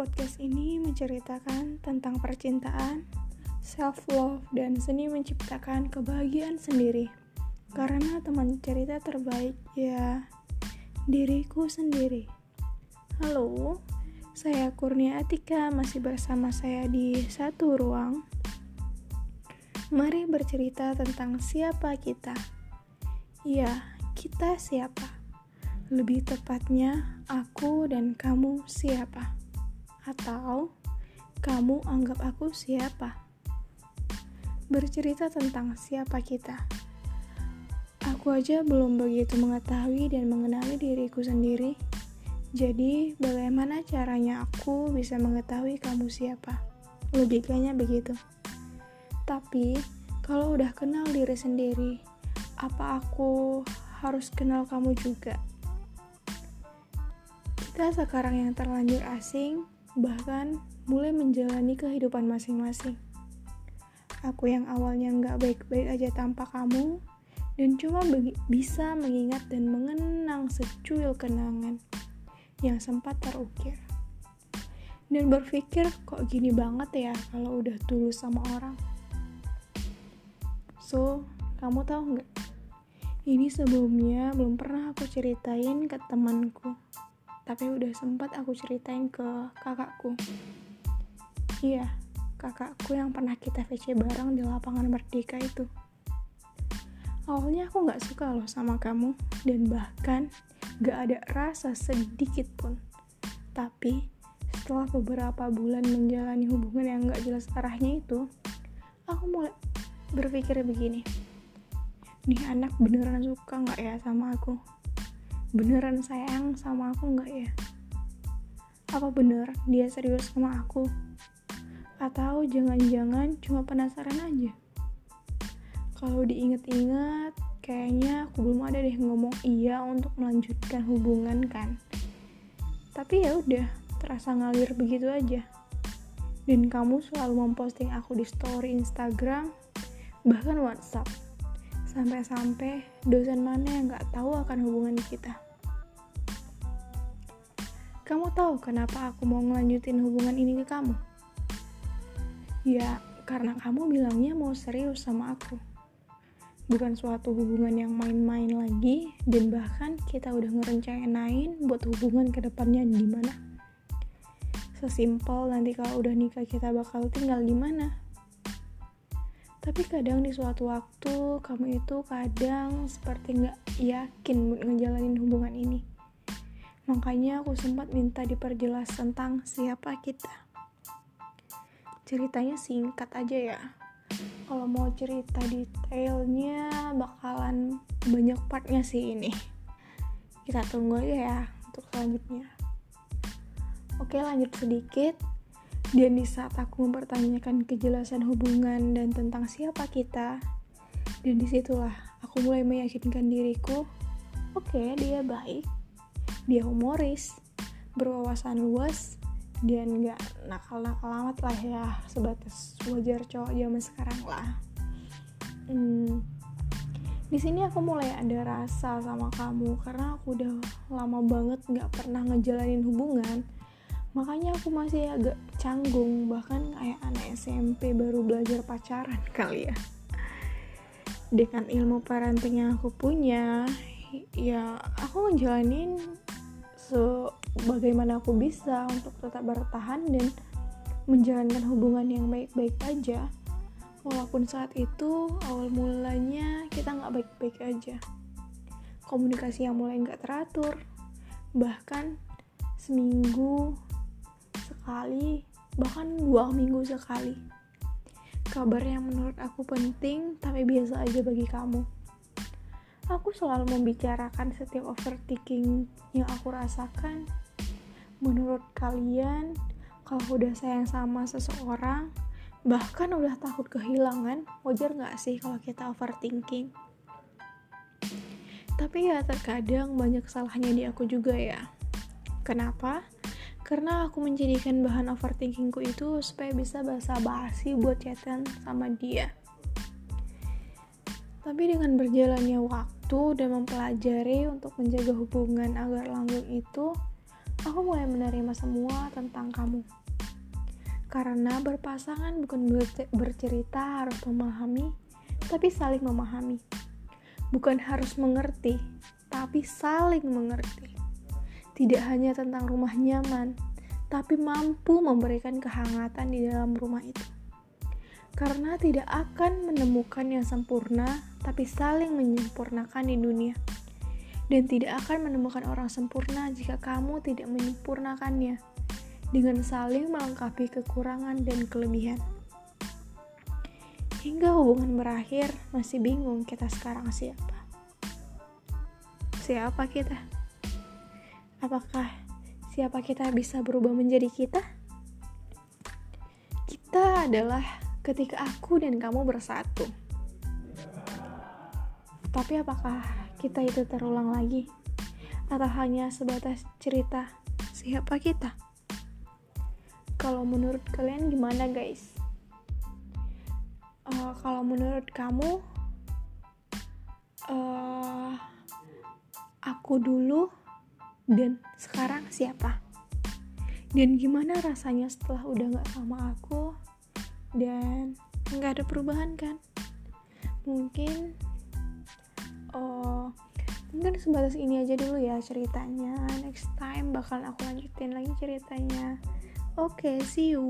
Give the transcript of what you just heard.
Podcast ini menceritakan tentang percintaan, self-love, dan seni menciptakan kebahagiaan sendiri. Karena teman cerita terbaik ya diriku sendiri. Halo, saya Kurnia Atika masih bersama saya di satu ruang. Mari bercerita tentang siapa kita. Ya, kita siapa? Lebih tepatnya, aku dan kamu siapa? Atau kamu anggap aku siapa? Bercerita tentang siapa kita. Aku aja belum begitu mengetahui dan mengenali diriku sendiri. Jadi, bagaimana caranya aku bisa mengetahui kamu siapa? Logikanya begitu. Tapi, kalau udah kenal diri sendiri, apa aku harus kenal kamu juga? Kita sekarang yang terlanjur asing, bahkan mulai menjalani kehidupan masing-masing. Aku yang awalnya nggak baik-baik aja tanpa kamu, dan cuma bisa mengingat dan mengenang secuil kenangan yang sempat terukir. Dan berpikir kok gini banget ya kalau udah tulus sama orang. So, kamu tahu nggak? Ini sebelumnya belum pernah aku ceritain ke temanku tapi udah sempat aku ceritain ke kakakku. Iya, kakakku yang pernah kita VC bareng di lapangan Merdeka itu. Awalnya aku gak suka loh sama kamu, dan bahkan gak ada rasa sedikit pun. Tapi, setelah beberapa bulan menjalani hubungan yang gak jelas arahnya itu, aku mulai berpikir begini. Nih anak beneran suka gak ya sama aku? Beneran sayang sama aku nggak ya? Apa bener dia serius sama aku? Atau jangan-jangan cuma penasaran aja? Kalau diinget-inget, kayaknya aku belum ada deh ngomong iya untuk melanjutkan hubungan kan. Tapi ya udah, terasa ngalir begitu aja. Dan kamu selalu memposting aku di story Instagram, bahkan WhatsApp Sampai-sampai dosen mana yang gak tahu akan hubungan kita. Kamu tahu kenapa aku mau ngelanjutin hubungan ini ke kamu? Ya, karena kamu bilangnya mau serius sama aku. Bukan suatu hubungan yang main-main lagi, dan bahkan kita udah ngerencanain buat hubungan ke depannya di mana. Sesimpel nanti kalau udah nikah kita bakal tinggal di mana tapi kadang di suatu waktu kamu itu kadang seperti nggak yakin buat ngejalanin hubungan ini. Makanya aku sempat minta diperjelas tentang siapa kita. Ceritanya singkat aja ya. Kalau mau cerita detailnya bakalan banyak partnya sih ini. Kita tunggu aja ya untuk selanjutnya. Oke lanjut sedikit dan di saat aku mempertanyakan kejelasan hubungan dan tentang siapa kita, dan di situlah aku mulai meyakinkan diriku, oke okay, dia baik, dia humoris, berwawasan luas, dan gak nakal-nakal amat lah ya, sebatas wajar cowok zaman sekarang lah. Hmm, di sini aku mulai ada rasa sama kamu karena aku udah lama banget gak pernah ngejalanin hubungan makanya aku masih agak canggung bahkan kayak anak SMP baru belajar pacaran kali ya. Dengan ilmu parenting yang aku punya ya aku ngejalanin sebagaimana aku bisa untuk tetap bertahan dan menjalankan hubungan yang baik-baik aja. Walaupun saat itu awal mulanya kita nggak baik-baik aja. Komunikasi yang mulai nggak teratur. Bahkan seminggu sekali, bahkan dua minggu sekali. Kabar yang menurut aku penting, tapi biasa aja bagi kamu. Aku selalu membicarakan setiap overthinking yang aku rasakan. Menurut kalian, kalau udah sayang sama seseorang, bahkan udah takut kehilangan, wajar gak sih kalau kita overthinking? Tapi ya terkadang banyak salahnya di aku juga ya. Kenapa? Karena aku menjadikan bahan overthinkingku itu supaya bisa bahasa basi buat chatan sama dia tapi dengan berjalannya waktu dan mempelajari untuk menjaga hubungan agar langgeng itu aku mulai menerima semua tentang kamu. Karena berpasangan bukan bercerita harus memahami, tapi saling memahami. Bukan harus mengerti, tapi saling mengerti. Tidak hanya tentang rumah nyaman, tapi mampu memberikan kehangatan di dalam rumah itu. Karena tidak akan menemukan yang sempurna, tapi saling menyempurnakan di dunia. Dan tidak akan menemukan orang sempurna jika kamu tidak menyempurnakannya dengan saling melengkapi kekurangan dan kelebihan. Hingga hubungan berakhir, masih bingung kita sekarang siapa. Siapa kita? Apakah siapa kita bisa berubah menjadi kita? Kita adalah ketika aku dan kamu bersatu. Tapi apakah kita itu terulang lagi? Atau hanya sebatas cerita siapa kita? Kalau menurut kalian gimana guys? Uh, kalau menurut kamu, uh, aku dulu dan sekarang siapa? Dan gimana rasanya setelah udah gak sama aku dan gak ada perubahan kan? Mungkin, oh, mungkin sebatas ini aja dulu ya ceritanya. Next time bakal aku lanjutin lagi ceritanya. Okay, see you.